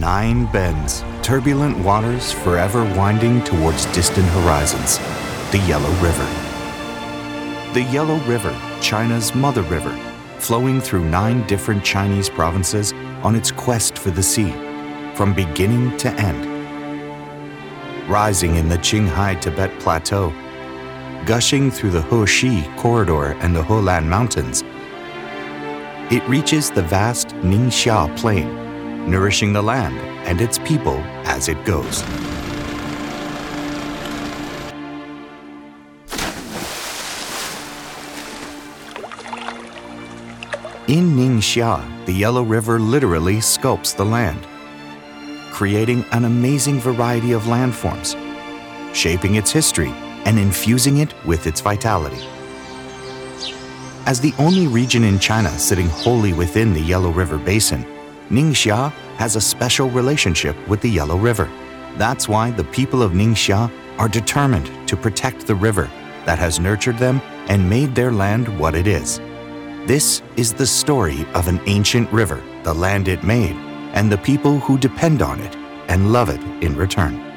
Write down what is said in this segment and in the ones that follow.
Nine bends, turbulent waters forever winding towards distant horizons. The Yellow River. The Yellow River, China's mother river, flowing through nine different Chinese provinces on its quest for the sea, from beginning to end. Rising in the Qinghai Tibet Plateau, gushing through the Hexi Corridor and the Helan Mountains, it reaches the vast Ningxia Plain, nourishing the land and its people as it goes. In Ningxia, the Yellow River literally sculpts the land, creating an amazing variety of landforms, shaping its history and infusing it with its vitality. As the only region in China sitting wholly within the Yellow River Basin, Ningxia has a special relationship with the Yellow River. That's why the people of Ningxia are determined to protect the river that has nurtured them and made their land what it is. This is the story of an ancient river, the land it made, and the people who depend on it and love it in return.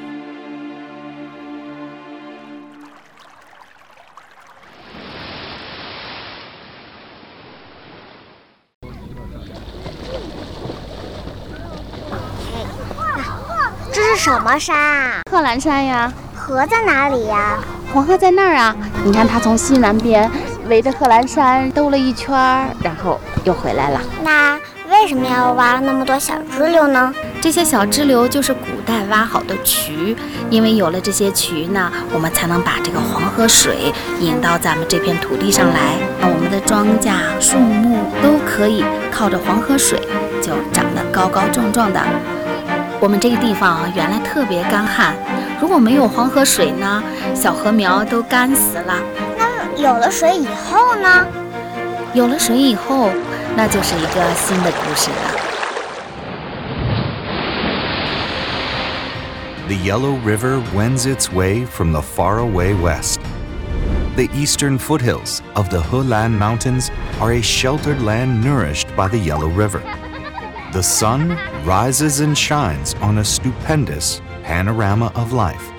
什么山啊？贺兰山呀，河在哪里呀？黄河在那儿啊。你看，它从西南边围着贺兰山兜了一圈儿，然后又回来了。那为什么要挖那么多小支流呢？这些小支流就是古代挖好的渠，因为有了这些渠呢，我们才能把这个黄河水引到咱们这片土地上来，那我们的庄稼、树木都可以靠着黄河水就长得高高壮壮的。我们这个地方啊，原来特别干旱，如果没有黄河水呢，小禾苗都干死了。那有了水以后呢？有了水以后，那就是一个新的故事了。The Yellow River wends its way from the faraway west. The eastern foothills of the Hulan Mountains are a sheltered land nourished by the Yellow River. The sun rises and shines on a stupendous panorama of life.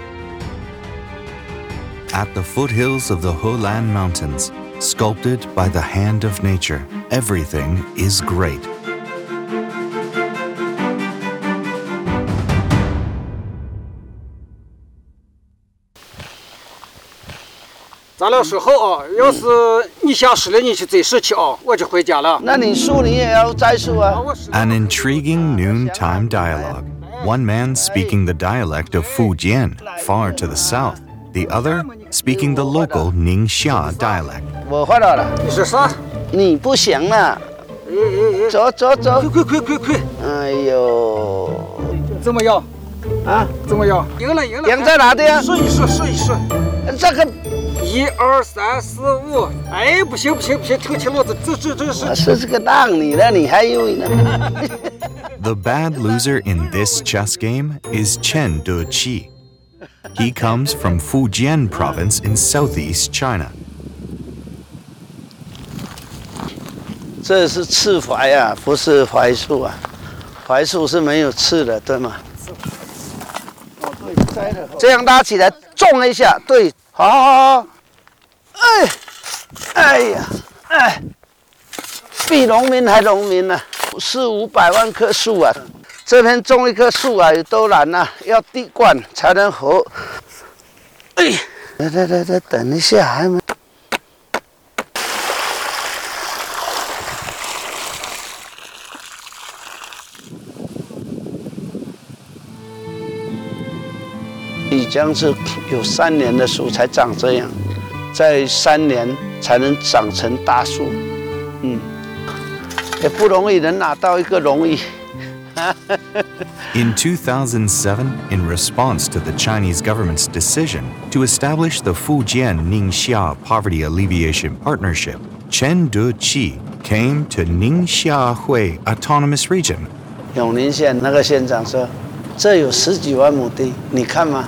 At the foothills of the Helan Mountains, sculpted by the hand of nature, everything is great. 咱俩说好啊，要是你下市了，你去追事去啊，我就回家了。那你树你也要摘树啊。An intriguing noontime dialogue. One man speaking the dialect of Fujian, far to the south, the other speaking the local Ningxia dialect. 我发到了，你说啥？你不行了，哎哎哎，走走走。快快快快快！哎呦，怎么样？啊，怎么样？赢了赢了！赢在哪的呀？说一说说一说，这个一二三四五。哎，不行不行不行，挺起老子，这这这是我是这个让你的，你还有呢。The bad loser in this chess game is Chen Deqi. He comes from Fujian province in southeast China. 这是刺槐啊，不是槐树啊，槐树是没有刺的，对吗？这样拉起来，重一下，对，好好好。哎，哎呀，哎，比农民还农民呢、四五百万棵树啊，这边种一棵树啊有多难呐、要滴灌才能活。哎，来来来来，等一下，还没。你将是有三年的树才长这样，In 2007, in response to the Chinese government's decision to establish the Fujian Ningxia Poverty Alleviation Partnership, Chen Deqi came to Ningxia Hui Autonomous Region. 永宁县那个县长说：“这有十几万亩地，你看吗？”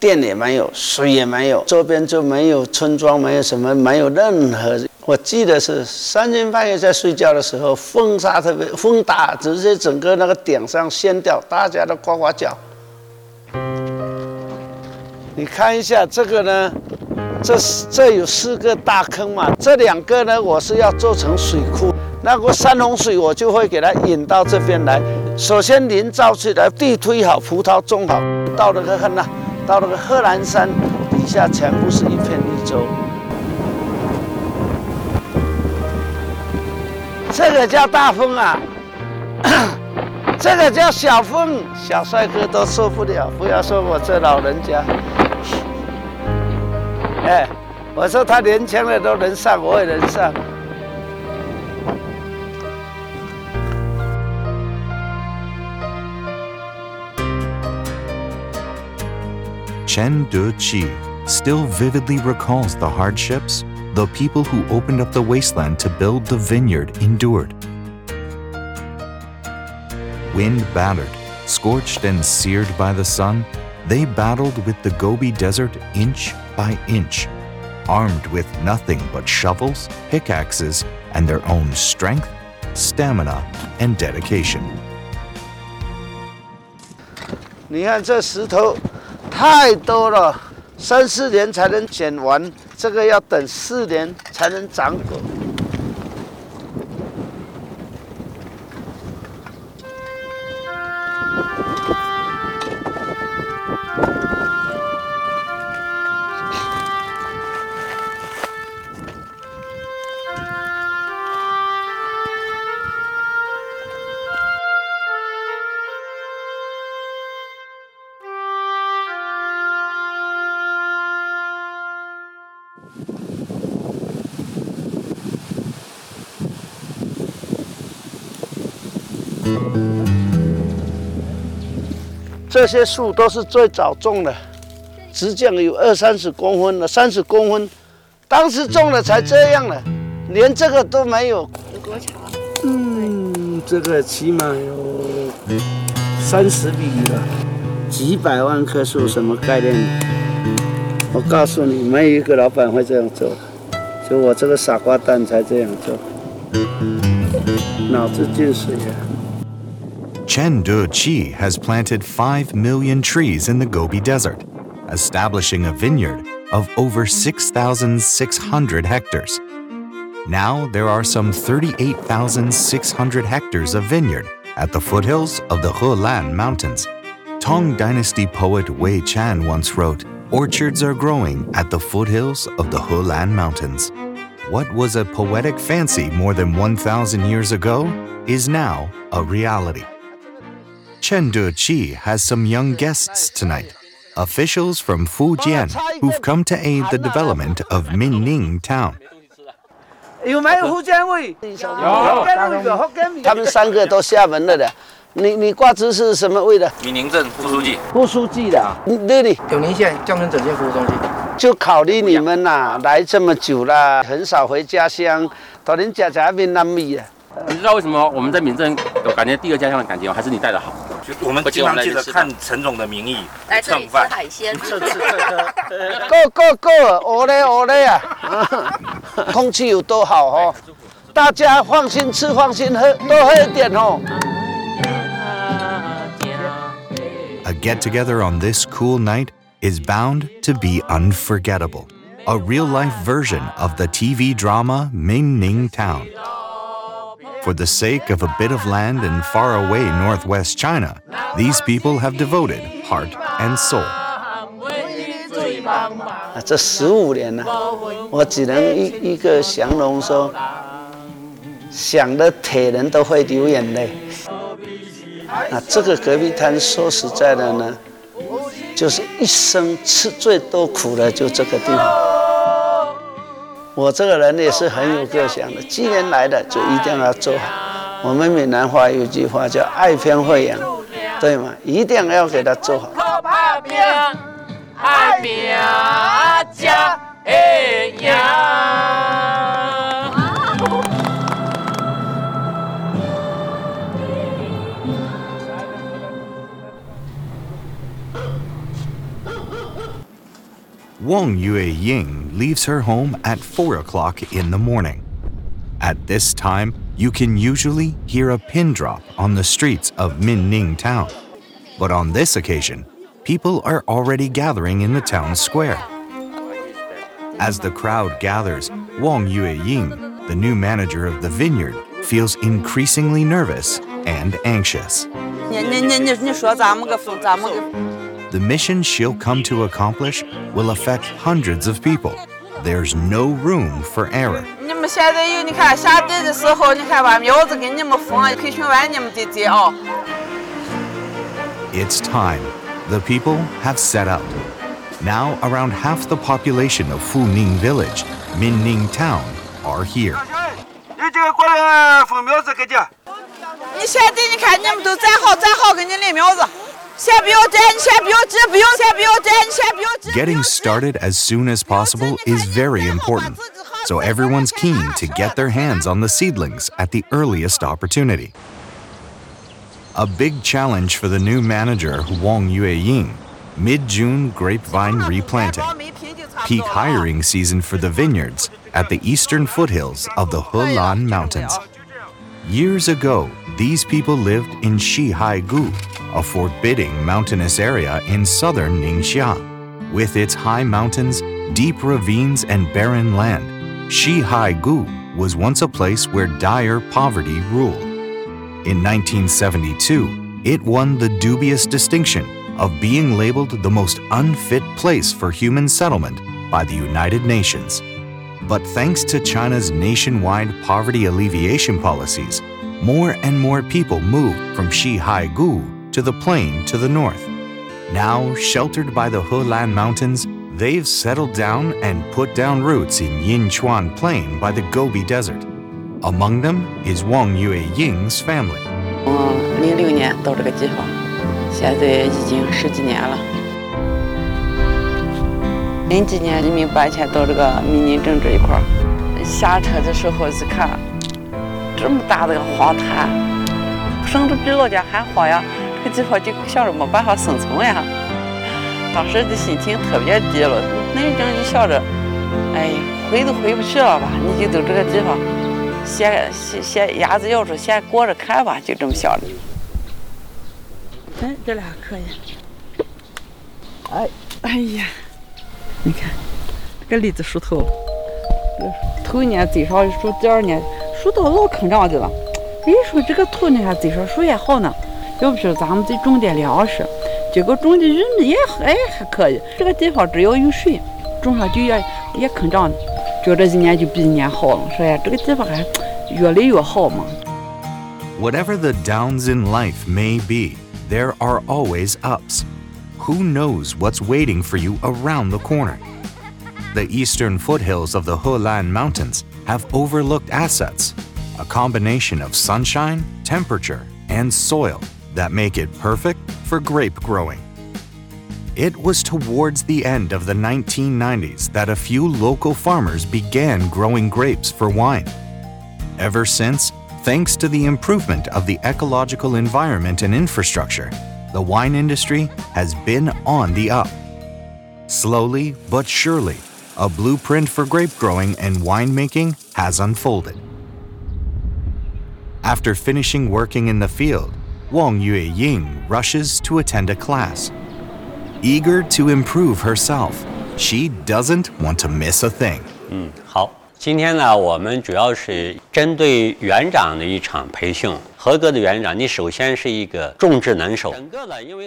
电也没有，水也没有，周边就没有村庄，没有什么，没有任何。我记得是三更半夜在睡觉的时候，风沙特别风大，直接整个那个顶上掀掉，大家都呱呱叫。你看一下这个呢，这这有四个大坑嘛，这两个呢，我是要做成水库。那个山洪水我就会给它引到这边来。首先林造出来，地推好，葡萄种好，到了个看呐，到那个贺兰山底下全部是一片绿洲。这个叫大风啊，这个叫小风，小帅哥都受不了。不要说我这老人家，哎，我说他年轻的都能上，我也能上。Chen De-chi still vividly recalls the hardships the people who opened up the wasteland to build the vineyard endured. Wind battered, scorched and seared by the sun, they battled with the Gobi Desert inch by inch, armed with nothing but shovels, pickaxes, and their own strength, stamina, and dedication. 你看这石头 太多了，三四年才能剪完，这个要等四年才能长果。这些树都是最早种的，直径有二三十公分了，三十公分，当时种了才这样了，连这个都没有。有多长？嗯，这个起码有三十米了，几百万棵树，什么概念？我告诉你，没有一个老板会这样做，就我这个傻瓜蛋才这样做，脑子进水了、啊。Chen Deqi has planted 5 million trees in the Gobi Desert, establishing a vineyard of over 6,600 hectares. Now there are some 38,600 hectares of vineyard at the foothills of the Helan Mountains. Tang Dynasty poet Wei Chan once wrote, Orchards are growing at the foothills of the Helan Mountains. What was a poetic fancy more than 1,000 years ago is now a reality. Chen De-chi has some young guests tonight, officials from Fujian who've come to aid the development of Minning Town. 有没有福建味？有。他们三个都厦门的的。你你挂职是什么位的？闽宁镇副书记。副书记的。啊？那里。永宁县江村整县服务中心。就考虑你们呐、来这么久了，很少回家乡，到恁家家闽南米啊。你知道为什么我们在闽镇有感觉第二家乡的感觉吗？还是你带的好？我们经常记得看陈总的名义来蹭饭吃海鲜，吃吃够够够，我嘞我嘞啊！空气有多好哦，大家放心吃放心喝，多喝一点哦。A get together on this cool night is bound to be unforgettable. A real life version of the TV drama Ming Ning Town. For the sake of a bit of land in faraway northwest China, these people have devoted heart and soul. 啊，这十五年了、我只能一一个形容说，想的铁人都会流眼泪。啊，这个戈壁滩说实在的呢，就是一生吃最多苦的就这个地方。 我这个人也是很有个性的，既然来了就一定要做好。我们闽南话有句话叫“爱偏会养”，对吗？一定要给他做好。Wang Yue Ying leaves her home at 4 o'clock in the morning. At this time, you can usually hear a pin drop on the streets of Minning town. But on this occasion, people are already gathering in the town square. As the crowd gathers, Wang Yue Ying, the new manager of the vineyard, feels increasingly nervous and anxious The mission she'll come to accomplish will affect hundreds of people. There's no room for error. 你们现在有，你看下地的时候，你看把苗子给你们封，培训完你们得接啊。It's time. The people have set out. Now, around half the population of Funing Village, Minning Town, are here. 你这个过来封苗子给你。你下地，你看你们都站好，站好，给你立苗子。 Getting started as soon as possible is very important, so everyone's keen to get their hands on the seedlings at the earliest opportunity. A big challenge for the new manager Wang Yueying. Mid June grapevine replanting, peak hiring season for the vineyards at the eastern foothills of the Helan Mountains. Years ago, these people lived in Shihaigu, a forbidding mountainous area in southern Ningxia. With its high mountains, deep ravines, and barren land, Shihaigu was once a place where dire poverty ruled. In 1972, it won the dubious distinction of being labeled the most unfit place for human settlement by the United Nations. But thanks to China's nationwide poverty alleviation policies, more and more people moved from Shihaigu to the plain to the north. Now, sheltered by the Helan Mountains, they've settled down and put down roots in Yinchuan Plain by the Gobi Desert. Among them is Wang Yue Ying's family. 我零六年到这个地方，现在已经十几年了。零几年移民搬迁到这个密宁镇这一块儿，下车的时候一看这么大的个黄滩，甚至比老家还荒呀。这个地方就想着没办法生存呀。当时的心情特别低落，那阵就想着，哎，回都回不去了吧？你就到这个地方，先先先鸭子咬住，先过着看吧，就这么想着。哎，这俩可以。哎，哎呀，你看这个栗子树头，头一年栽上树，第二年树到老坑长的了。哎，说这个土你看栽上树也好呢，要不是咱们得种点粮食，结果种的玉米也哎还可以。这个地方只要有水，种上就也也坑长的，觉这一年就比一年好了。说呀，这个地方还越来越好嘛。Whatever the downs in life may be, there are always ups. Who knows what's waiting for you around the corner? The eastern foothills of the Helan Mountains have overlooked assets, a combination of sunshine, temperature, and soil that make it perfect for grape growing. It was towards the end of the 1990s that a few local farmers began growing grapes for wine. Ever since, thanks to the improvement of the ecological environment and infrastructure, the wine industry has been on the up. Slowly but surely, a blueprint for grape growing and winemaking has unfolded. After finishing working in the field, Wang Yue Ying rushes to attend a class. Eager to improve herself, she doesn't want to miss a thing. Hmm, 嗯，好，今天呢，我们主要是针对园长的一场培训。合格的园长，你首先是一个众志能手。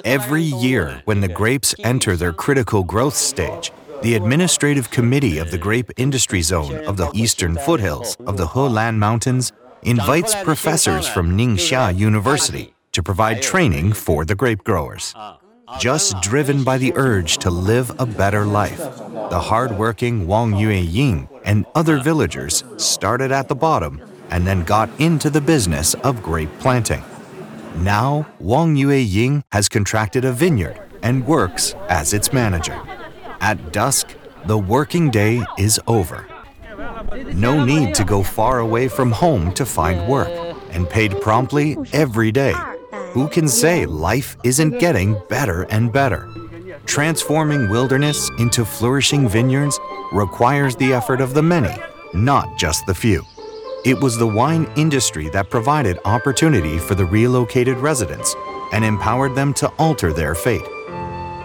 Every year, when the grapes enter their critical growth stage, the administrative committee of the grape industry zone of the eastern foothills of the Helan Mountains invites professors from Ningxia University to provide training for the grape growers. Just driven by the urge to live a better life, the hardworking Wang Yue Ying and other villagers started at the bottom and then got into the business of grape planting. Now, Wang Yue Ying has contracted a vineyard and works as its manager. At dusk, the working day is over. No need to go far away from home to find work, and paid promptly every day. Who can say life isn't getting better and better? Transforming wilderness into flourishing vineyards requires the effort of the many, not just the few. It was the wine industry that provided opportunity for the relocated residents and empowered them to alter their fate.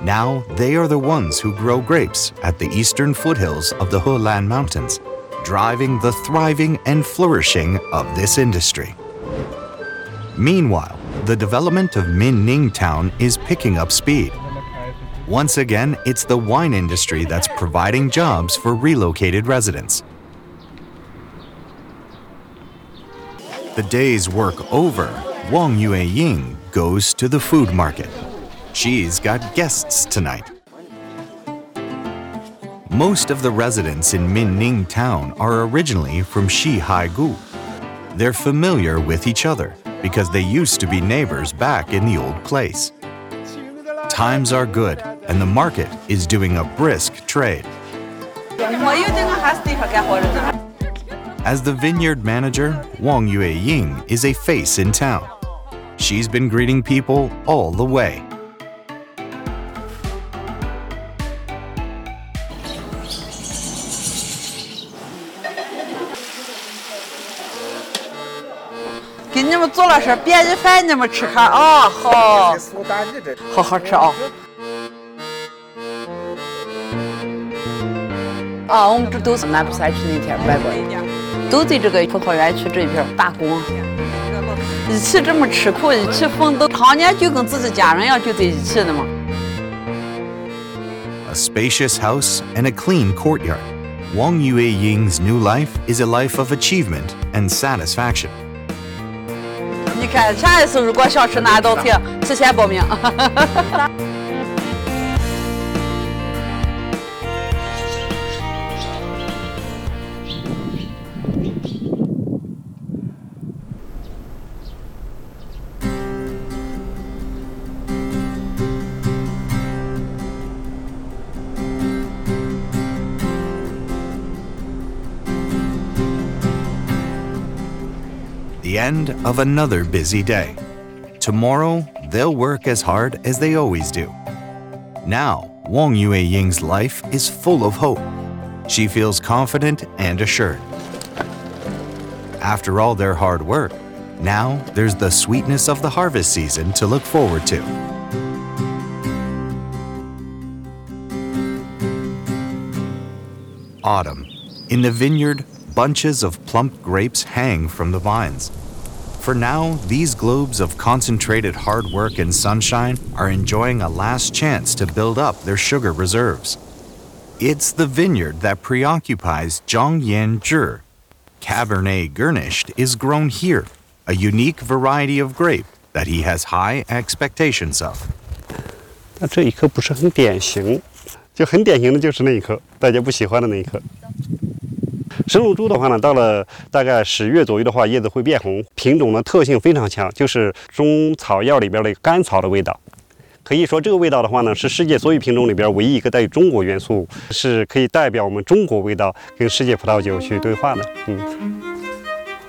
Now they are the ones who grow grapes at the eastern foothills of the Helan Mountains, driving the thriving and flourishing of this industry. Meanwhile, the development of Minning Town is picking up speed. Once again, it's the wine industry that's providing jobs for relocated residents. The day's work over, Wang Ying goes to the food market. She's got guests tonight. Most of the residents in Minning town are originally from Shihaigu. They're familiar with each other because they used to be neighbors back in the old place. Times are good, and the market is doing a brisk trade. As the vineyard manager, Wang Ying is a face in town. She's been greeting people all the way. 给你们做了些便宜饭，你们吃看啊，好，好好吃啊。啊，我们这都是南部山区那天买过的，都在这个葡萄园区这一片打工，一起这么吃苦，一起奋斗，常年就跟自己家人一样就在一起的嘛。A spacious house and a clean courtyard. Wang Yue Ying's new life is a life of achievement and satisfaction. 下一次如果想吃哪道菜，提前报名。end of another busy day. Tomorrow, they'll work as hard as they always do. Now, Wang Ying's life is full of hope. She feels confident and assured. After all their hard work, now there's the sweetness of the harvest season to look forward to. Autumn. In the vineyard, bunches of plump grapes hang from the vines. For now, these globes of concentrated hard work and sunshine are enjoying a last chance to build up their sugar reserves. It's the vineyard that preoccupies Zhang Yanzhi. Cabernet Gernischt is grown here, a unique variety of grape that he has high expectations of. 神龙珠的话呢，到了大概十月左右的话，叶子会变红。品种的特性非常强，就是中草药里边的甘草的味道。可以说，这个味道的话呢，是世界所有品种里边唯一一个带有中国元素，是可以代表我们中国味道跟世界葡萄酒去对话的。嗯。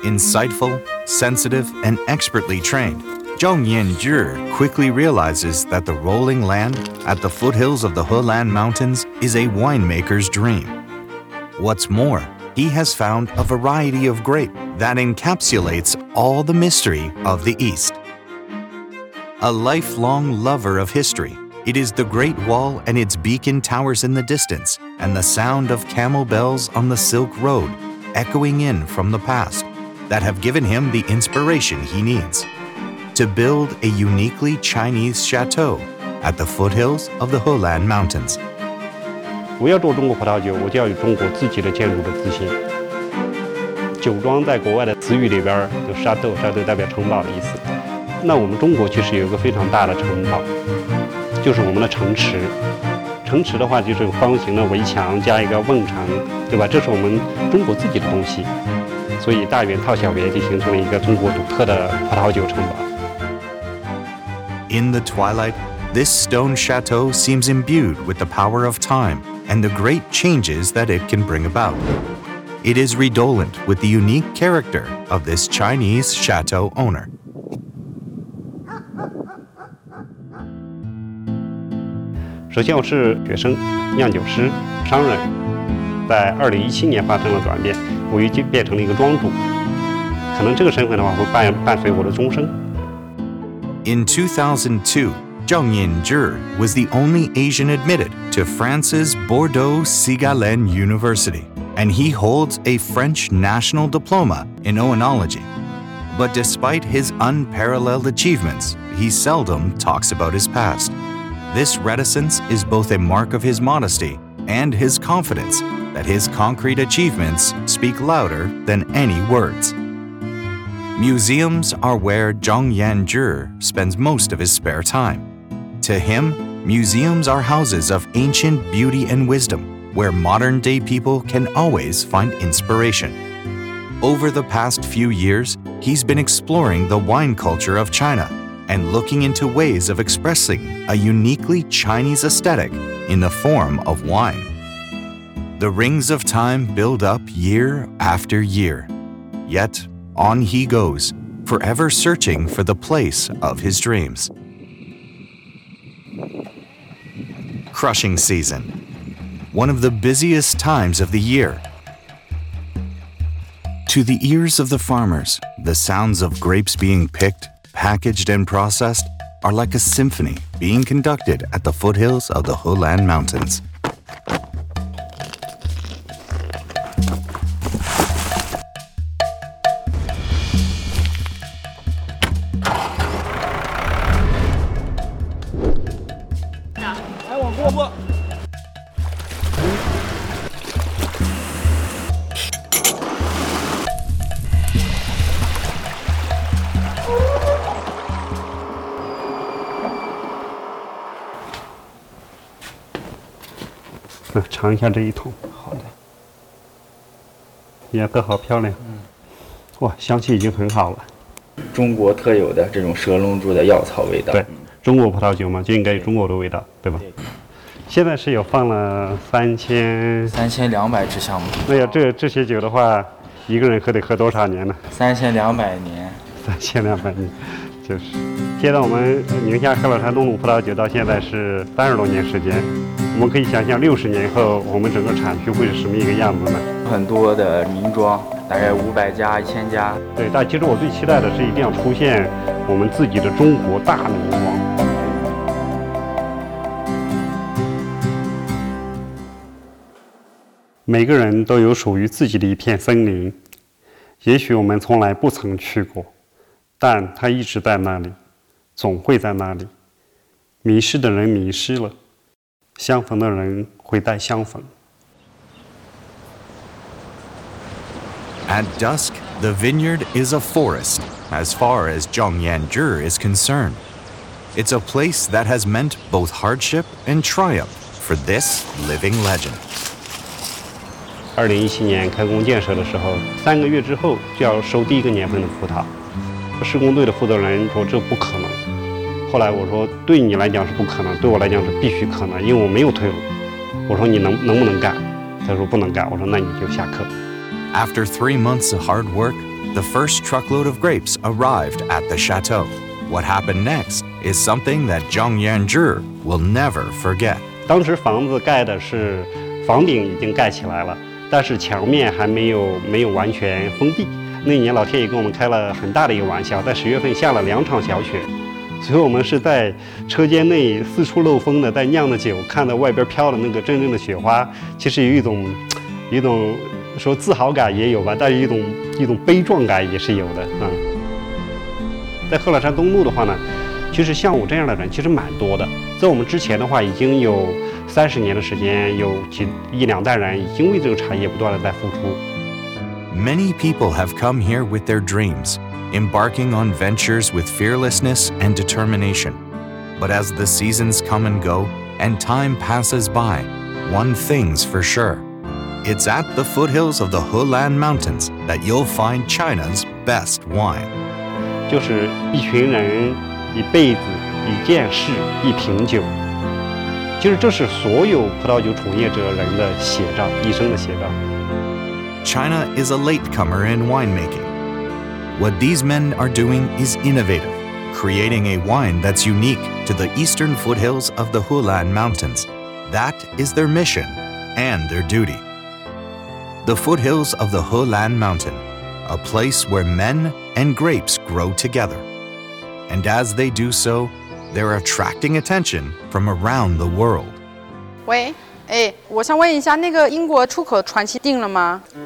Insightful, sensitive, and expertly trained, Zhang Yanzhi quickly realizes that the rolling land at the foothills of the Hulan Mountains is a winemaker's dream. What's more, he has found a variety of grape that encapsulates all the mystery of the East. A lifelong lover of history, it is the Great Wall and its beacon towers in the distance, and the sound of camel bells on the Silk Road echoing in from the past that have given him the inspiration he needs to build a uniquely Chinese chateau at the foothills of the Helan Mountains. 我要做中国葡萄酒，我就要有中国自己的建筑的自信。酒庄在国外的词语里边，就沙豆，沙豆代表城堡的意思。那我们中国其实有一个非常大的城堡，就是我们的城池。城池的话，就是方形的围墙加一个瓮城，对吧？这是我们中国自己的东西。所以大圆套小圆就形成了一个中国独特的葡萄酒城堡。In the twilight, this stone chateau seems imbued with the power of time and the great changes that it can bring about. It is redolent with the unique character of this Chinese chateau owner. In 2002, Zhang Yanzhi was the only Asian admitted to France's Bordeaux Segalen University, and he holds a French national diploma in oenology. But despite his unparalleled achievements, he seldom talks about his past. This reticence is both a mark of his modesty and his confidence that his concrete achievements speak louder than any words. Museums are where Zhang Yanzhi spends most of his spare time. To him, museums are houses of ancient beauty and wisdom where modern day people can always find inspiration. Over the past few years, he's been exploring the wine culture of China and looking into ways of expressing a uniquely Chinese aesthetic in the form of wine. The rings of time build up year after year. Yet, on he goes, forever searching for the place of his dreams. Crushing season, one of the busiest times of the year. To the ears of the farmers, the sounds of grapes being picked, packaged, and processed are like a symphony being conducted at the foothills of the Helan Mountains. 尝一下这一桶。好的。颜色好漂亮。嗯。哇，香气已经很好了。中国特有的这种蛇龙珠的药草味道。对，中国葡萄酒嘛，就应该有中国的味道，对吧？现在是有放了三千。三千两百支香吗？哎呀，这这些酒的话，一个人喝得喝多少年呢？三千两百年。三千两百年，就是。现在我们宁夏贺老山东鲁葡萄酒到现在是三十多年时间。我们可以想象，六十年后我们整个产区会是什么一个样子呢？很多的名庄，大概五百家、一千家。对，但其实我最期待的是一定要出现我们自己的中国大名庄。每个人都有属于自己的一片森林，也许我们从来不曾去过，但它一直在那里，总会在那里。迷失的人迷失了。相逢的人会带相逢。At dusk, the vineyard is a forest as far as Zhongyanzhi is concerned. It's a place that has meant both hardship and triumph for this living legend. 二零一七年开工建设的时候，三个月之后就要收第一个年份的葡萄。施工队的负责人说：“这不可能。”后来我说，对你来讲是不可能，对我来讲是必须可能，因为我没有退路。我说你能能不能干？他说不能干。我说那你就下课。After three months of hard work, the first truckload of grapes arrived at the chateau. What happened next is something that Zhang Yanzhi will never forget. 当时房子盖的是房顶已经盖起来了，但是墙面还没有没有完全封闭。那年老天爷跟我们开了很大的一个玩笑，在十月份下了两场小雪。所以我们是在车间内四处漏风的，在酿的酒，看到外边飘的那个阵阵的雪花，其实有一种，一种说自豪感也有吧，但一种一种悲壮感也是有的啊。在贺兰山东路的话呢，其实像我这样的人其实蛮多的，在我们之前的话，已经有三十年的时间，有几一两代人已经为这个产业不断的在付出。Many people have come here with their dreams. embarking on ventures with fearlessness and determination. But as the seasons come and go and time passes by, one thing's for sure. It's at the foothills of the Helan Mountains that you'll find China's best wine. 就是一群人一辈子 一件事，一瓶酒，就是这是所有葡萄酒从业者人的写照，一生的写照。 China is a latecomer in winemaking. What these men are doing is innovative, creating a wine that's unique to the eastern foothills of the Helan Mountains. That is their mission and their duty. The foothills of the Helan Mountain, a place where men and grapes grow together. And as they do so, they're attracting attention from around the world. 喂，Hey,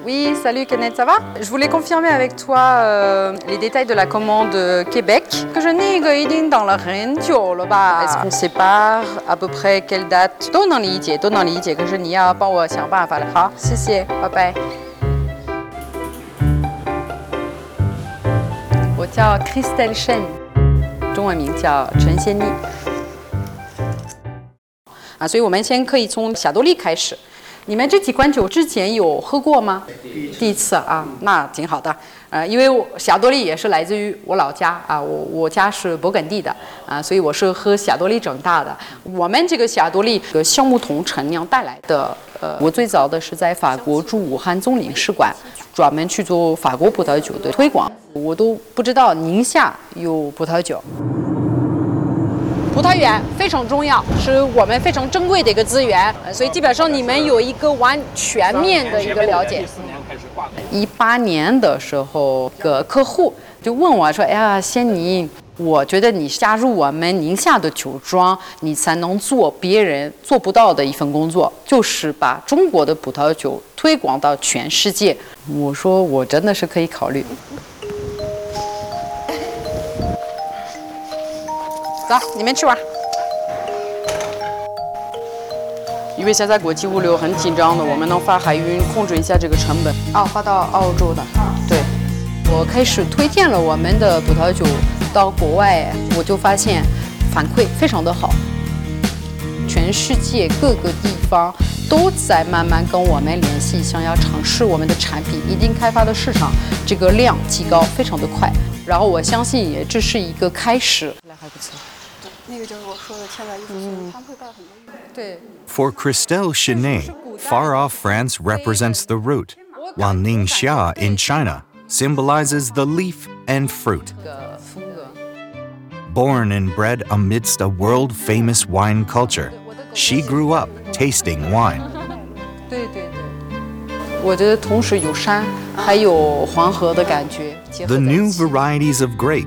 oui, salut Kenneth, ça va Je voulais confirmer avec toi euh, les détails de la commande Québec. Est-ce qu'on sépare à peu près quelle date? Que je n'y pas bye bye. Christelle Chen. 啊，所以我们先可以从霞多丽开始。你们这几款酒之前有喝过吗？第一次啊，那挺好的。呃，因为霞多丽也是来自于我老家啊，我我家是勃艮第的啊，所以我是喝霞多丽长大的。我们这个霞多丽的橡木桶陈酿带来的，呃，我最早的是在法国驻武汉总领事馆，专门去做法国葡萄酒的推广，我都不知道宁夏有葡萄酒。葡萄园非常重要，是我们非常珍贵的一个资源，所以基本上你们有一个完全面的一个了解。一八年的时候，个客户就问我说：“哎呀，仙妮，我觉得你加入我们宁夏的酒庄，你才能做别人做不到的一份工作，就是把中国的葡萄酒推广到全世界。”我说：“我真的是可以考虑。”走，你们去玩。因为现在国际物流很紧张的，我们能发海运，控制一下这个成本。哦，发到澳洲的。对，我开始推荐了我们的葡萄酒到国外，我就发现反馈非常的好。全世界各个地方都在慢慢跟我们联系，想要尝试我们的产品，已经开发的市场这个量提高非常的快。然后我相信也这是一个开始。那还不错。For Christelle Chenet, far off France represents the root, while Ningxia in China symbolizes the leaf and fruit. Born and bred amidst a world famous wine culture, she grew up tasting wine. 对对对，我觉得同时有山，还有黄河的感觉。 The new varieties of grape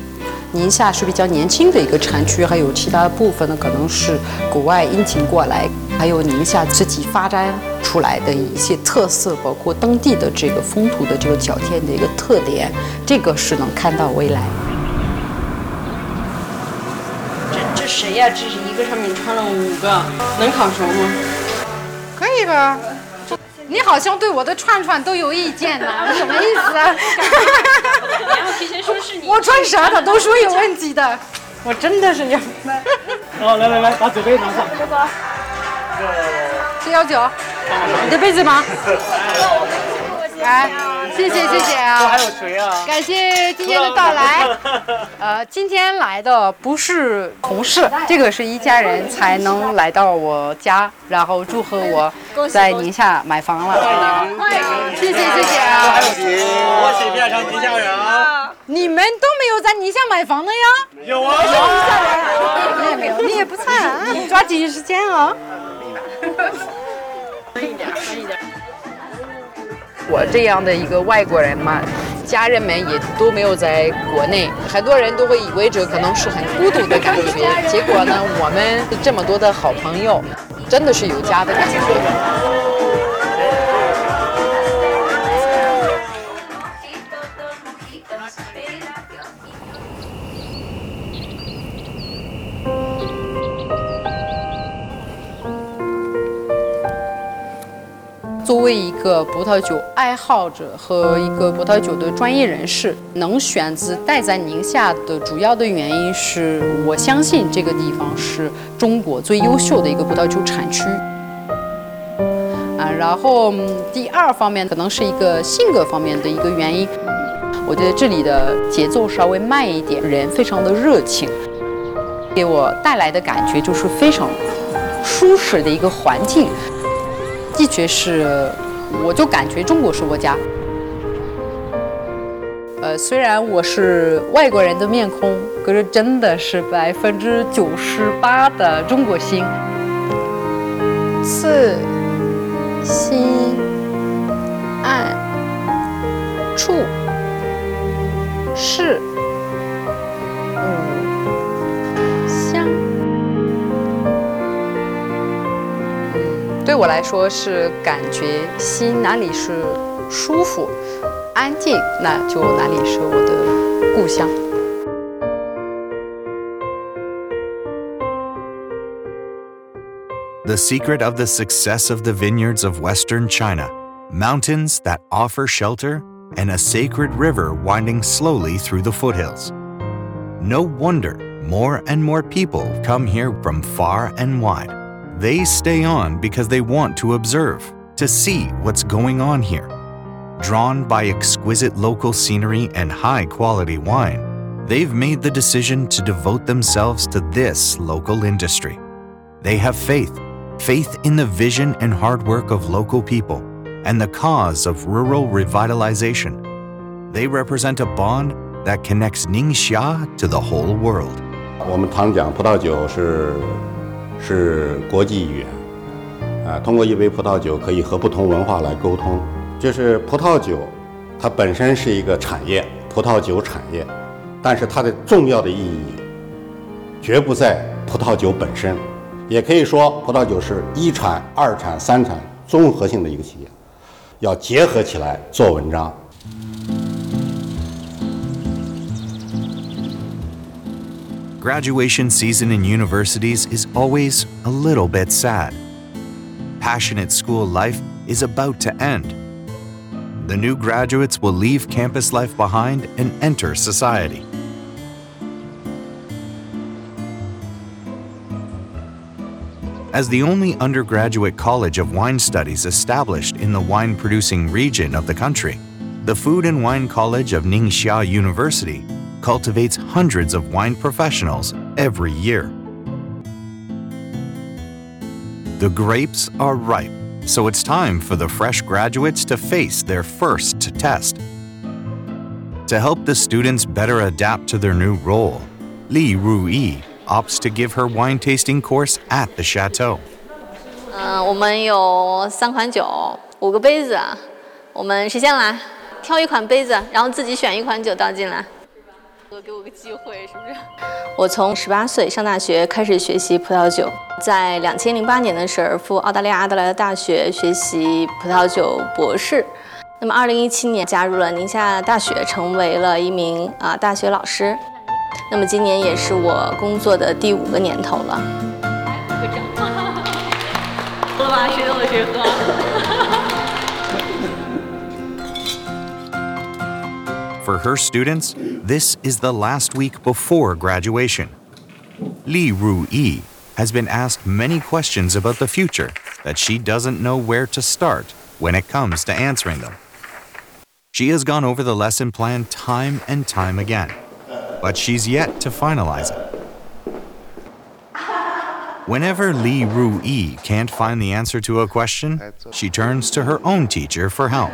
宁夏是比较年轻的一个产区，还有其他部分呢，可能是国外引进过来，还有宁夏自己发展出来的一些特色，包括当地的这个风土的这个脚天的一个特点，这个是能看到未来。这这谁呀？这是一个上面穿了？五个，能烤熟吗？可以吧？你好像对我的串串都有意见呢，什么意思啊？然后提前说是你，我穿啥的都说有问题的，我真的是这样。好，来来来，把酒杯拿上。哥哥，谁要酒？你的杯子吗？来，谢谢谢谢啊！还有谁啊？感谢今天的到来。呃，今天来的不是同事，这个是一家人才能来到我家，然后祝贺我在宁夏买房了。谢谢谢谢啊！还有谁？我谁变成宁夏人啊？你们都没有在宁夏买房的呀？有啊，有宁夏人，你也没有，你也不差啊，抓紧时间啊！分 一点，分一点。我这样的一个外国人嘛，家人们也都没有在国内，很多人都会以为这可能是很孤独的感觉。结果呢，我们这么多的好朋友，真的是有家的感觉。作为一个葡萄酒爱好者和一个葡萄酒的专业人士，能选择待在宁夏的主要的原因是我相信这个地方是中国最优秀的一个葡萄酒产区。啊，然后第二方面可能是一个性格方面的一个原因，我觉得这里的节奏稍微慢一点，人非常的热情，给我带来的感觉就是非常舒适的一个环境。的确是，我就感觉中国是我家。呃，虽然我是外国人的面孔，可是真的是百分之九十八的中国心。四、心、爱、处、事。我来说是感觉心哪里是舒服、安静，那就哪里是我的故乡。The secret of the success of the vineyards of western China mountains that offer shelter and a sacred river winding slowly through the foothills. No wonder more and more people come here from far and wide. They stay on because they want to observe, to see what's going on here. Drawn by exquisite local scenery and high quality wine, they've made the decision to devote themselves to this local industry. They have faith, faith in the vision and hard work of local people, and the cause of rural revitalization. They represent a bond that connects Ningxia to the whole world. 我们常讲葡萄酒是 是国际语言，啊，通过一杯葡萄酒可以和不同文化来沟通。就是葡萄酒，它本身是一个产业，葡萄酒产业，但是它的重要的意义，绝不在葡萄酒本身，也可以说葡萄酒是一产、二产、三产综合性的一个企业，要结合起来做文章。Graduation season in universities is always a little bit sad. Passionate school life is about to end. The new graduates will leave campus life behind and enter society. As the only undergraduate college of wine studies established in the wine producing region of the country, the Food and Wine College of Ningxia University cultivates hundreds of wine professionals every year. The grapes are ripe, so it's time for the fresh graduates to face their first test. To help the students better adapt to their new role, Li Ruyi opts to give her wine tasting course at the chateau. 嗯，我们有三款酒，五个杯子，我们谁先来？挑一款杯子，然后自己选一款酒倒进来。 给我个机会，是不是？我从十八岁上大学开始学习葡萄酒，在两千零八年的时候赴澳大利亚阿德莱德大学学习葡萄酒博士。那么二零一七年加入了宁夏大学，成为了一名啊大学老师。那么今年也是我工作的第五个年头了。喝酒，喝吧，谁等我谁喝。For her students, this is the last week before graduation. Li Ruyi has been asked many questions about the future that she doesn't know where to start when it comes to answering them. She has gone over the lesson plan time and time again, but she's yet to finalize it. Whenever Li Ruyi can't find the answer to a question, she turns to her own teacher for help.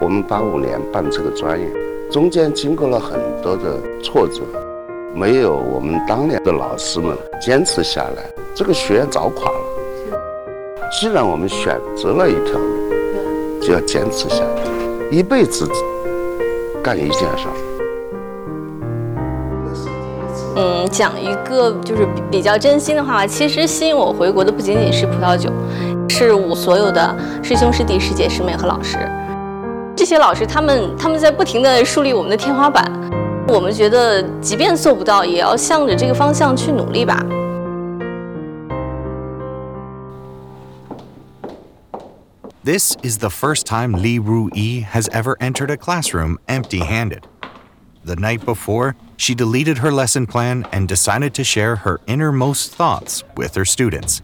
我们八五年办这个专业，中间经过了很多的挫折，没有我们当年的老师们坚持下来，这个学院早垮了。既然我们选择了一条路，就要坚持下去，一辈子干一件事儿。嗯，讲一个就是比较真心的话吧。其实吸引我回国的不仅仅是葡萄酒，是我所有的师兄师弟师姐师妹和老师。这些老师他们他们在不停地树立我们的天花板，我们觉得即便做不到，也要向着这个方向去努力吧。This is the first time Li Ruyi has ever entered a classroom empty handed. The night before, she deleted her lesson plan and decided to share her innermost thoughts with her students.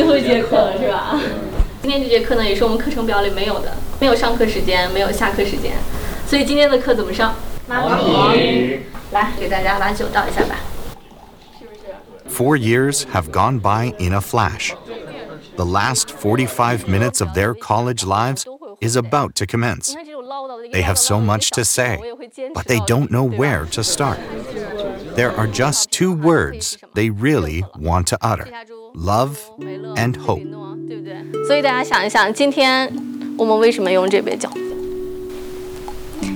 来这么早呀？最后一节课了是吧？今天这节课呢，也是我们课程表里没有的，没有上课时间，没有下课时间，所以今天的课怎么上？妈咪，来给大家把酒倒一下吧。 Four years have gone by in a flash. The last 45 minutes of their college lives is about to commence. They have so much to say, but they don't know where to start. There are just two words they really want to utter Love and hope. 对不对？所以大家想一想，今天我们为什么用这杯酒？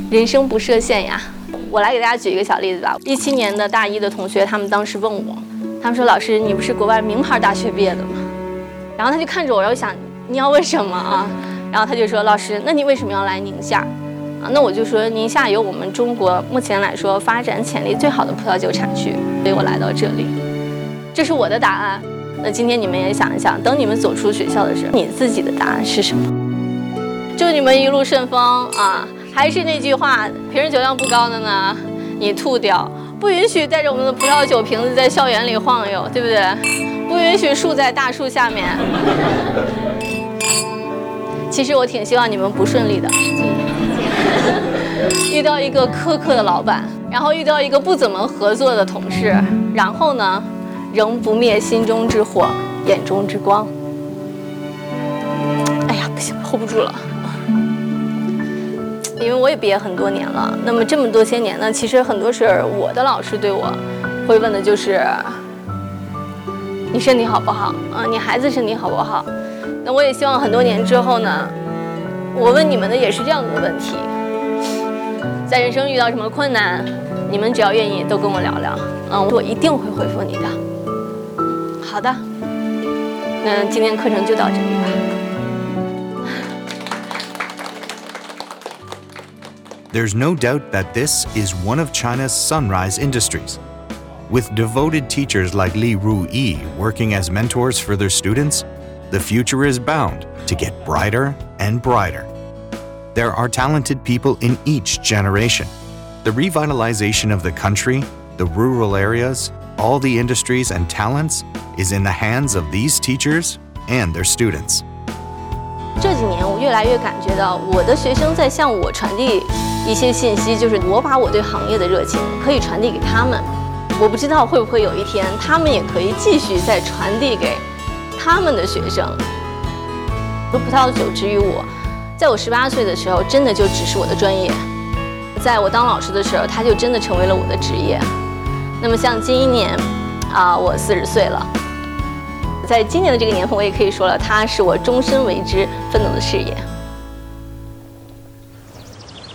人生不设限呀！我来给大家举一个小例子吧。一七年的大一的同学，他们当时问我，他们说：“老师，你不是国外名牌大学毕业的吗？”然后他就看着我，然后想：“你要问什么啊？”然后他就说：“老师，那你为什么要来宁夏？”啊，那我就说：“宁夏有我们中国目前来说发展潜力最好的葡萄酒产区，所以我来到这里。”这是我的答案。那今天你们也想一想，等你们走出学校的时候，你自己的答案是什么？祝你们一路顺风啊！还是那句话，平时酒量不高的呢，你吐掉。不允许带着我们的葡萄酒瓶子在校园里晃悠，对不对？不允许树在大树下面。其实我挺希望你们不顺利的，遇到一个苛刻的老板，然后遇到一个不怎么合作的同事，然后呢，仍不灭心中之火，眼中之光。哎呀，不行，hold 不住了。因为我也毕业很多年了，那么这么多些年呢，其实很多事儿我的老师对我会问的就是：你身体好不好？啊，你孩子身体好不好？那我也希望很多年之后呢，我问你们的也是这样的问题。在人生遇到什么困难，你们只要愿意都跟我聊聊，嗯，我一定会回复你的。好的，那今天课程就到这里吧。 There's no doubt that this is one of China's sunrise industries. With devoted teachers like Li Ruyi working as mentors for their students, the future is bound to get brighter and brighter. There are talented people in each generation. The revitalization of the country, the rural areas, all the industries and talents is in the hands of these teachers and their students. 这几年，我越来越感觉到我的学生在向我传递一些信息，就是我把我对行业的热情可以传递给他们。我不知道会不会有一天，他们也可以继续再传递给他们的学生。葡萄酒之于我，在我十八岁的时候，真的就只是我的专业； 在我当老师的时候，它就真的成为了我的职业。那么像今年，啊，我四十岁了。在今年的这个年份，我也可以说了，它是我终身为之奋斗的事业。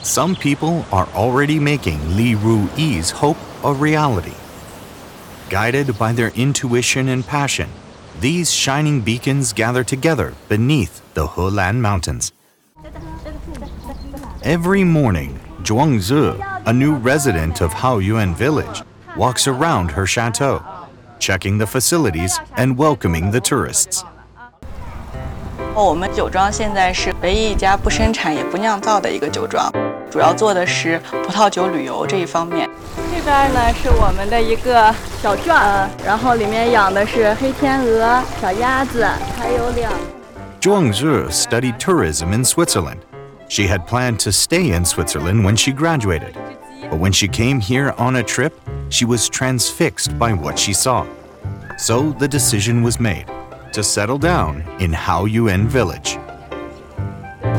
Some people are already making Li Ruyi's hope a reality. Guided by their intuition and passion, these shining beacons gather together beneath the Helan Mountains. Every morning, Zhuang Zi, a new resident of Haoyuan village, walks around her chateau, checking the facilities and welcoming the tourists. 我们酒庄现在是唯一一家不生产也不酿造的一个酒庄，主要做的是葡萄酒旅游这一方面。这边呢是我们的一个小圈儿，然后里面养的是黑天鹅、小鸭子，还有两。 Zhuang Zhi studied tourism in Switzerland. She had planned to stay in Switzerland when she graduated. But when she came here on a trip, she was transfixed by what she saw. So the decision was made to settle down in Haoyuan village.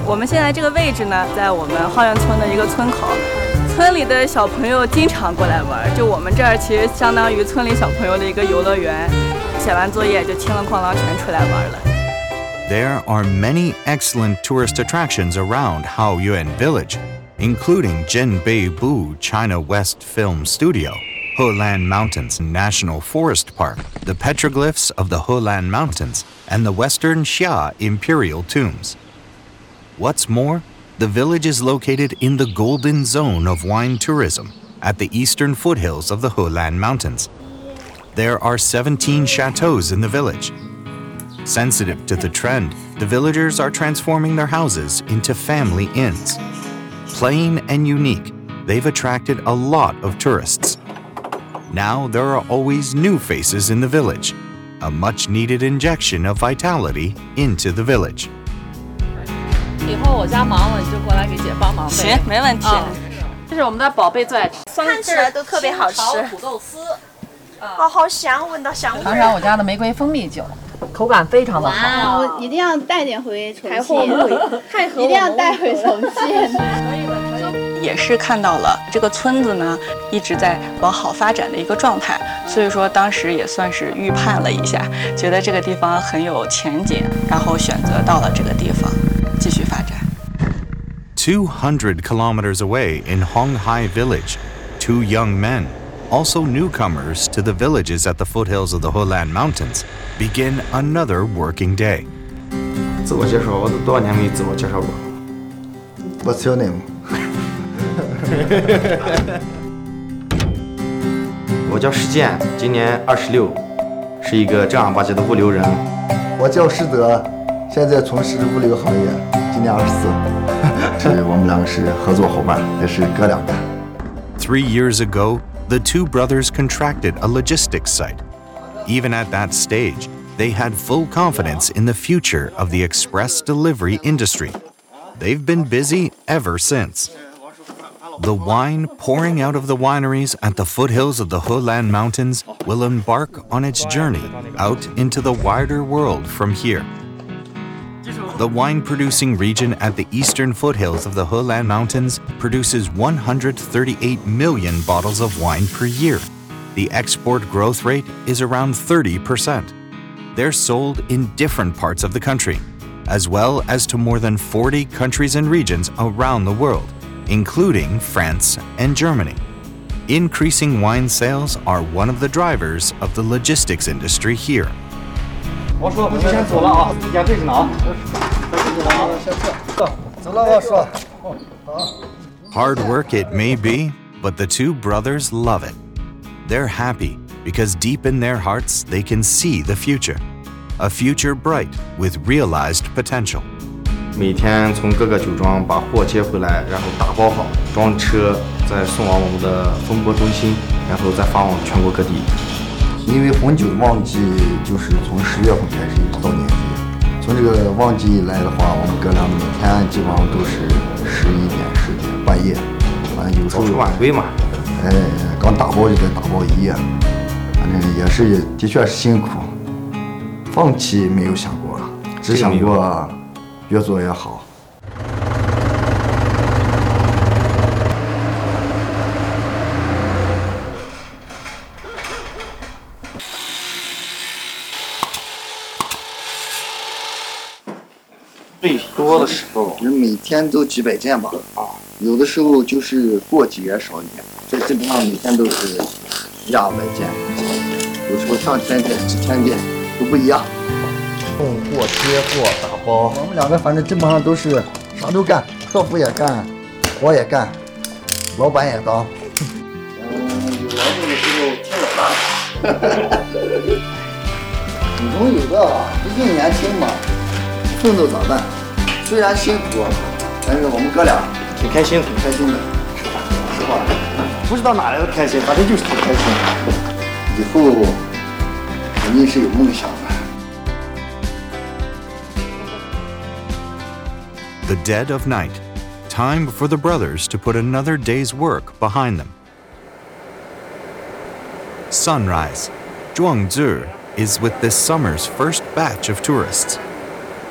我们现在这个位置呢，在我们浩源村的一个村口，村 村里的小朋友经常过来玩，就我们这儿其实相当于村里小朋友的一个游乐园。写完作业就清了哐啷全出来玩了。 There are many excellent tourist attractions around Haoyuan Village, including Zhenbeibu China West Film Studio, Helan Mountains National Forest Park, the petroglyphs of the Helan Mountains, and the Western Xia Imperial Tombs. What's more, the village is located in the golden zone of wine tourism at the eastern foothills of the Helan Mountains. There are 17 chateaus in the village, Sensitive to the trend, the villagers are transforming their houses into family inns. Plain and unique, they've attracted a lot of tourists. Now there are always new faces in the village, a much needed injection of vitality into the village. 以后我家忙了，你就过来给姐帮忙呗。行，没问题。这是我们的宝贝最爱吃，看起来都特别好吃。土豆丝，啊，好香，闻到香味。尝尝我家的玫瑰蜂蜜酒。 口感非常的好，我一定要带点回重庆，一定要带回重庆。也是看到了这个村子呢一直在往好发展的一个状态，所以说当时也算是预判了一下，觉得这个地方很有前景，然后选择到了这个地方继续发展。Two hundred kilometers away in Honghai Village, two young men. also newcomers to the villages at the foothills of the Helan Mountains, begin another working day. What's your name？我叫石健，今年二十六，是一个正儿八经的物流人。我叫石泽，现在从事物流行业，今年二十四。是我们两个是合作伙伴，也是哥俩。Three years ago, the two brothers contracted a logistics site. Even at that stage, they had full confidence in the future of the express delivery industry. They've been busy ever since. The wine pouring out of the wineries at the foothills of the Helan Mountains will embark on its journey out into the wider world from here. The wine producing region at the eastern foothills of the Helan Mountains produces 138 million bottles of wine per year. The export growth rate is around 30%. They're sold in different parts of the country, as well as to more than 40 countries and regions around the world, including France and Germany. Increasing wine sales are one of the drivers of the logistics industry here. 我说我就先走了啊，眼对着呢啊。走了，我说。Hard work it may be, but the two brothers love it. They're happy because deep in their hearts they can see the future. A future bright with realized potential. 每天从各个酒庄把货接回来，然后打包好，装车，再送往我们的分拨中心，然后再发往全国各地。 因为红酒旺季就是从十月份开始一直到年底。从这个旺季来的话，我们哥俩每天基本上都是十一点、十点半夜，反正有时候晚归嘛。哎，刚打包就得打包一夜，反正也是的确是辛苦。放弃没有想过，只想过越做越好。最多人每天都几百件吧。啊，有的时候就是过几元少一点，这基本上每天都是压百件，有时候上千件、几千件都不一样。送货、接货、打包，我们两个反正基本上都是啥都干，客服也干，活也干，老板也当。嗯，有劳动的时候听我的。有中有的，毕竟年轻嘛。奋斗咋办？虽然辛苦，但是我们哥俩挺开心，挺开心的。实话，不知道哪来的开心，反正就是挺开心。以后肯定是有梦想的。The dead of night. Time for the brothers to put another day's work behind them. Sunrise. Zhuangzi is with this summer's first batch of tourists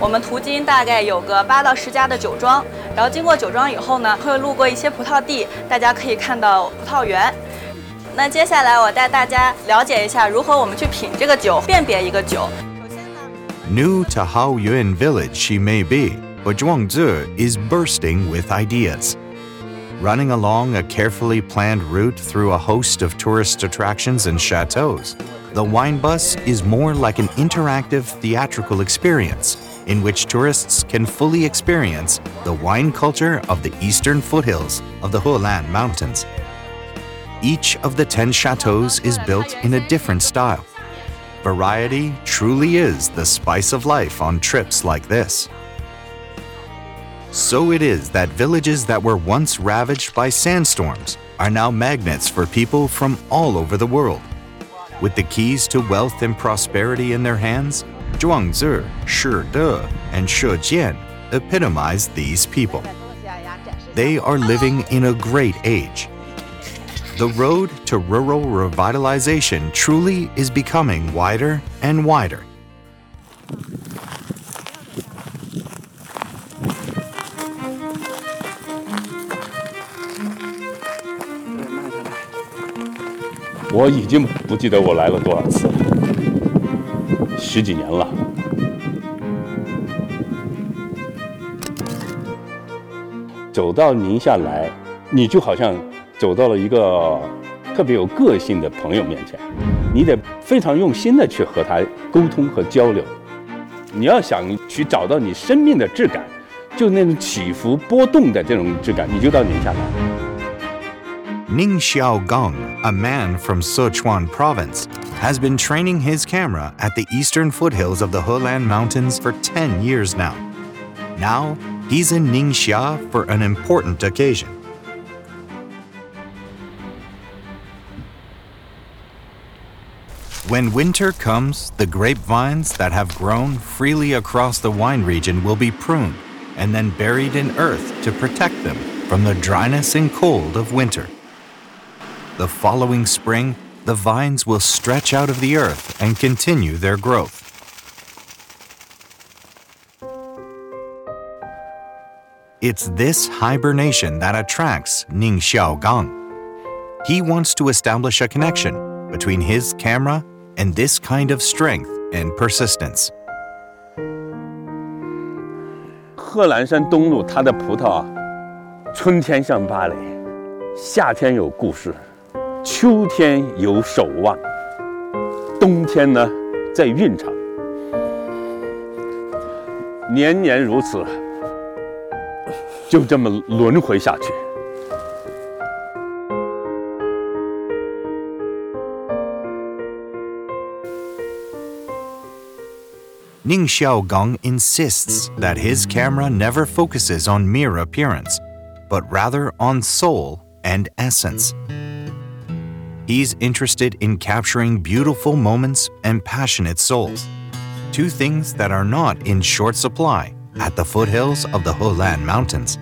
我们途经大概有个八到十家的酒庄，然后经过酒庄以后呢，会路过一些葡萄地，大家可以看到葡萄园。那接下来我带大家了解一下如何我们去品这个酒，辨别一个酒。New to Haoyuan village she may be, but Zhuangzi is bursting with ideas. Running along a carefully planned route through a host of tourist attractions and chateaus, the wine bus is more like an interactive theatrical experience in which tourists can fully experience the wine culture of the eastern foothills of the Helan Mountains. Each of the 10 chateaus is built in a different style. Variety truly is the spice of life on trips like this. So it is that villages that were once ravaged by sandstorms are now magnets for people from all over the world. With the keys to wealth and prosperity in their hands, Zhuangzi, Shi De, and Shi Jian epitomize these people. They are living in a great age. The road to rural revitalization truly is becoming wider and wider. I 我已经不记得我来了多少次了。十几年了。走到宁夏来，你就好像走到了一个特别有个性的朋友面前，你得非常用心的去和他沟通和交流。你要想去找到你生命的质感，就那种起伏波动的这种质感，你就到宁夏来。Ning Xiaogang, a man from Sichuan province, has been training his camera at the eastern foothills of the Helan Mountains for 10 years now. Now, he's in Ningxia for an important occasion. When winter comes, the grapevines that have grown freely across the wine region will be pruned and then buried in earth to protect them from the dryness and cold of winter the following spring, the vines will stretch out of the earth and continue their growth. It's this hibernation that attracts Ning Xiaogang. He wants to establish a connection between his camera and this kind of strength and persistence. 贺兰山东麓，它的葡萄啊，春天像芭蕾，夏天有故事。秋天有守望，冬天呢在运城，年年如此，就这么轮回下去。Ning Xiaogang insists that his camera never focuses on mere appearance, but rather on soul and essence. He's interested in capturing beautiful moments and passionate souls, two things that are not in short supply at the foothills of the Helan Mountains.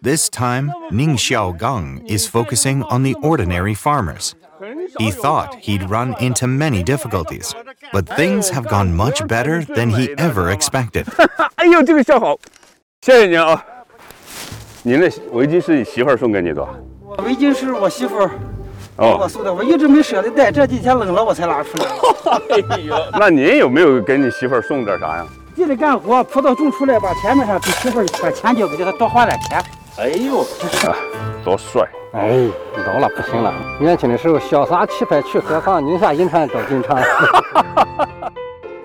This time, Ning Xiaogang is focusing on the ordinary farmers. He thought he'd run into many difficulties, but things have gone much better than he ever expected. 哎呦，这个笑好，谢谢您啊！您的围巾是你媳妇儿送给你的吧？围巾是我媳妇儿给哦我，送的，我一直没舍得戴，这几天冷了我才拿出来。那您有没有给你媳妇儿送点啥呀？地里干活，葡萄种出来，把前面上给媳妇儿把钱交给她，多花点钱。哎呦，多帅！哎，老了不行了，年轻的时候潇洒气派去何方？宁夏银川找金蝉。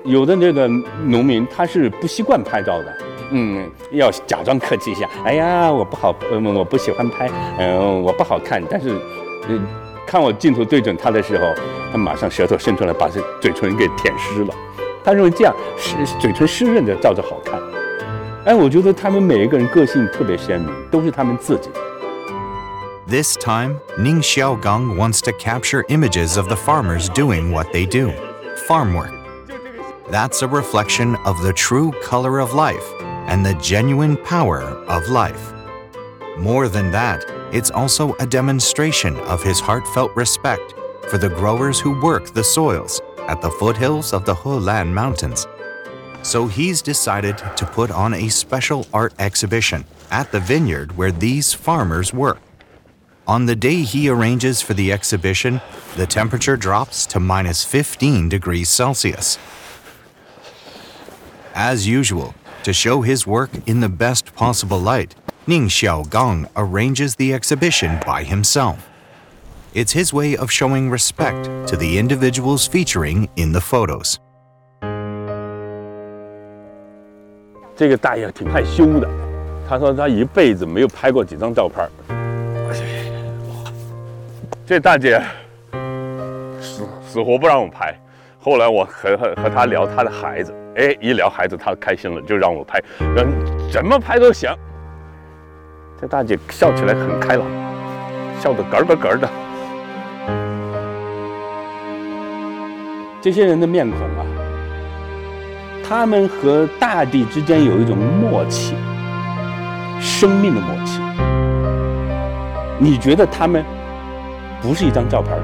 有的那个农民他是不习惯拍照的，嗯，要假装客气一下。哎呀，我不好，嗯，我不喜欢拍，嗯、我不好看。但是，嗯，看我镜头对准他的时候，他马上舌头伸出来，把这嘴唇给舔湿了。他认为这样湿嘴唇湿润的照着好看。哎，我觉得他们每一个人个性特别鲜明，都是他们自己。This time, Ning Xiaogang wants to capture images of the farmers doing what they do farm work. That's a reflection of the true color of life and the genuine power of life. More than that, it's also a demonstration of his heartfelt respect for the growers who work the soils at the foothills of the Helan Mountains so he's decided to put on a special art exhibition at the vineyard where these farmers work. On the day he arranges for the exhibition, the temperature drops to minus 15 degrees Celsius. As usual, to show his work in the best possible light, Ning Xiaogang arranges the exhibition by himself. It's his way of showing respect to the individuals featuring in the photos. 这个大爷挺害羞的，他说他一辈子没有拍过几张照片。这大姐死死活不让我拍，后来我和和和她聊她的孩子，哎，一聊孩子她开心了，就让我拍，让怎么拍都行。这大姐笑起来很开朗，笑得咯咯咯的。这些人的面孔啊，他们和大地之间有一种默契，生命的默契。你觉得他们不是一张照片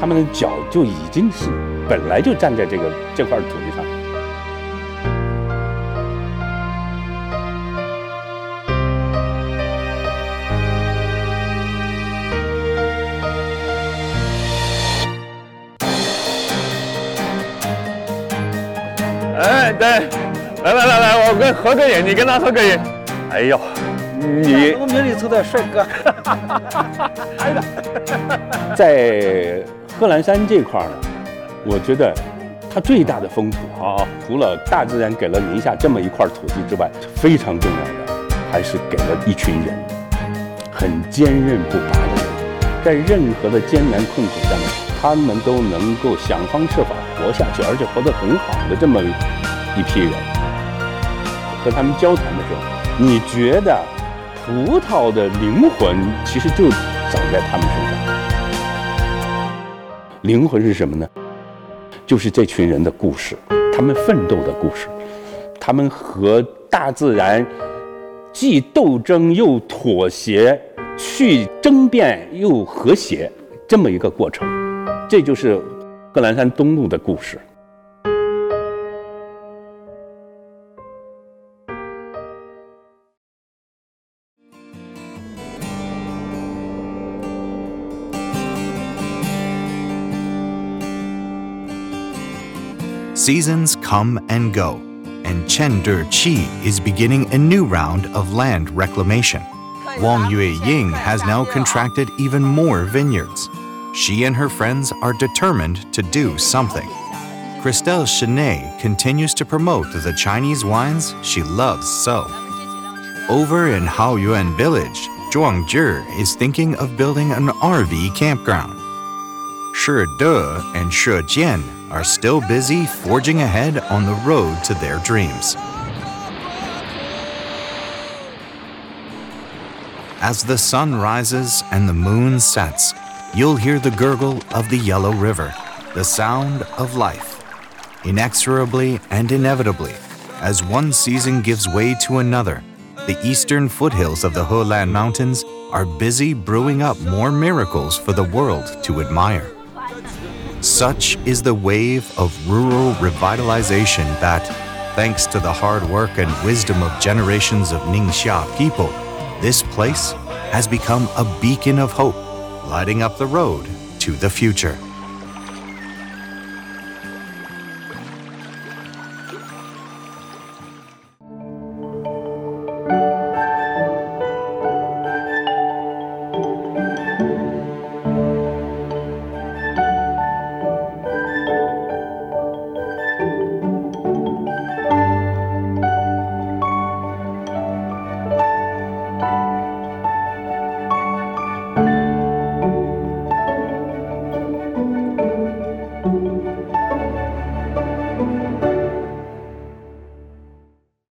他们的脚就已经是本来就站在这个这块土地上。合个影，你跟他合个影。哎呦，你我名里头的帅哥，拍的。在贺兰山这块儿呢，我觉得它最大的风土啊，除了大自然给了宁夏这么一块土地之外，非常重要的还是给了一群人，很坚韧不拔的人，在任何的艰难困苦下面，他们都能够想方设法活下去，而且活得很好的这么一批人。和他们交谈的时候，你觉得葡萄的灵魂其实就长在他们身上。灵魂是什么呢？就是这群人的故事，他们奋斗的故事，他们和大自然既斗争又妥协，去争辩又和谐，这么一个过程，这就是贺兰山东路的故事。Seasons come and go, and Chen Deqi is beginning a new round of land reclamation. Wang Yue Ying has now contracted even more vineyards. She and her friends are determined to do something. Christelle Chenet continues to promote the Chinese wines she loves so. Over in Haoyuan village, Zhuang Zhi is thinking of building an RV campground. Shi De and Shi Jian are still busy forging ahead on the road to their dreams. As the sun rises and the moon sets, you'll hear the gurgle of the Yellow River, the sound of life. Inexorably and inevitably, as one season gives way to another, the eastern foothills of the Helan Mountains are busy brewing up more miracles for the world to admire. Such is the wave of rural revitalization that, thanks to the hard work and wisdom of generations of Ningxia people, this place has become a beacon of hope, lighting up the road to the future.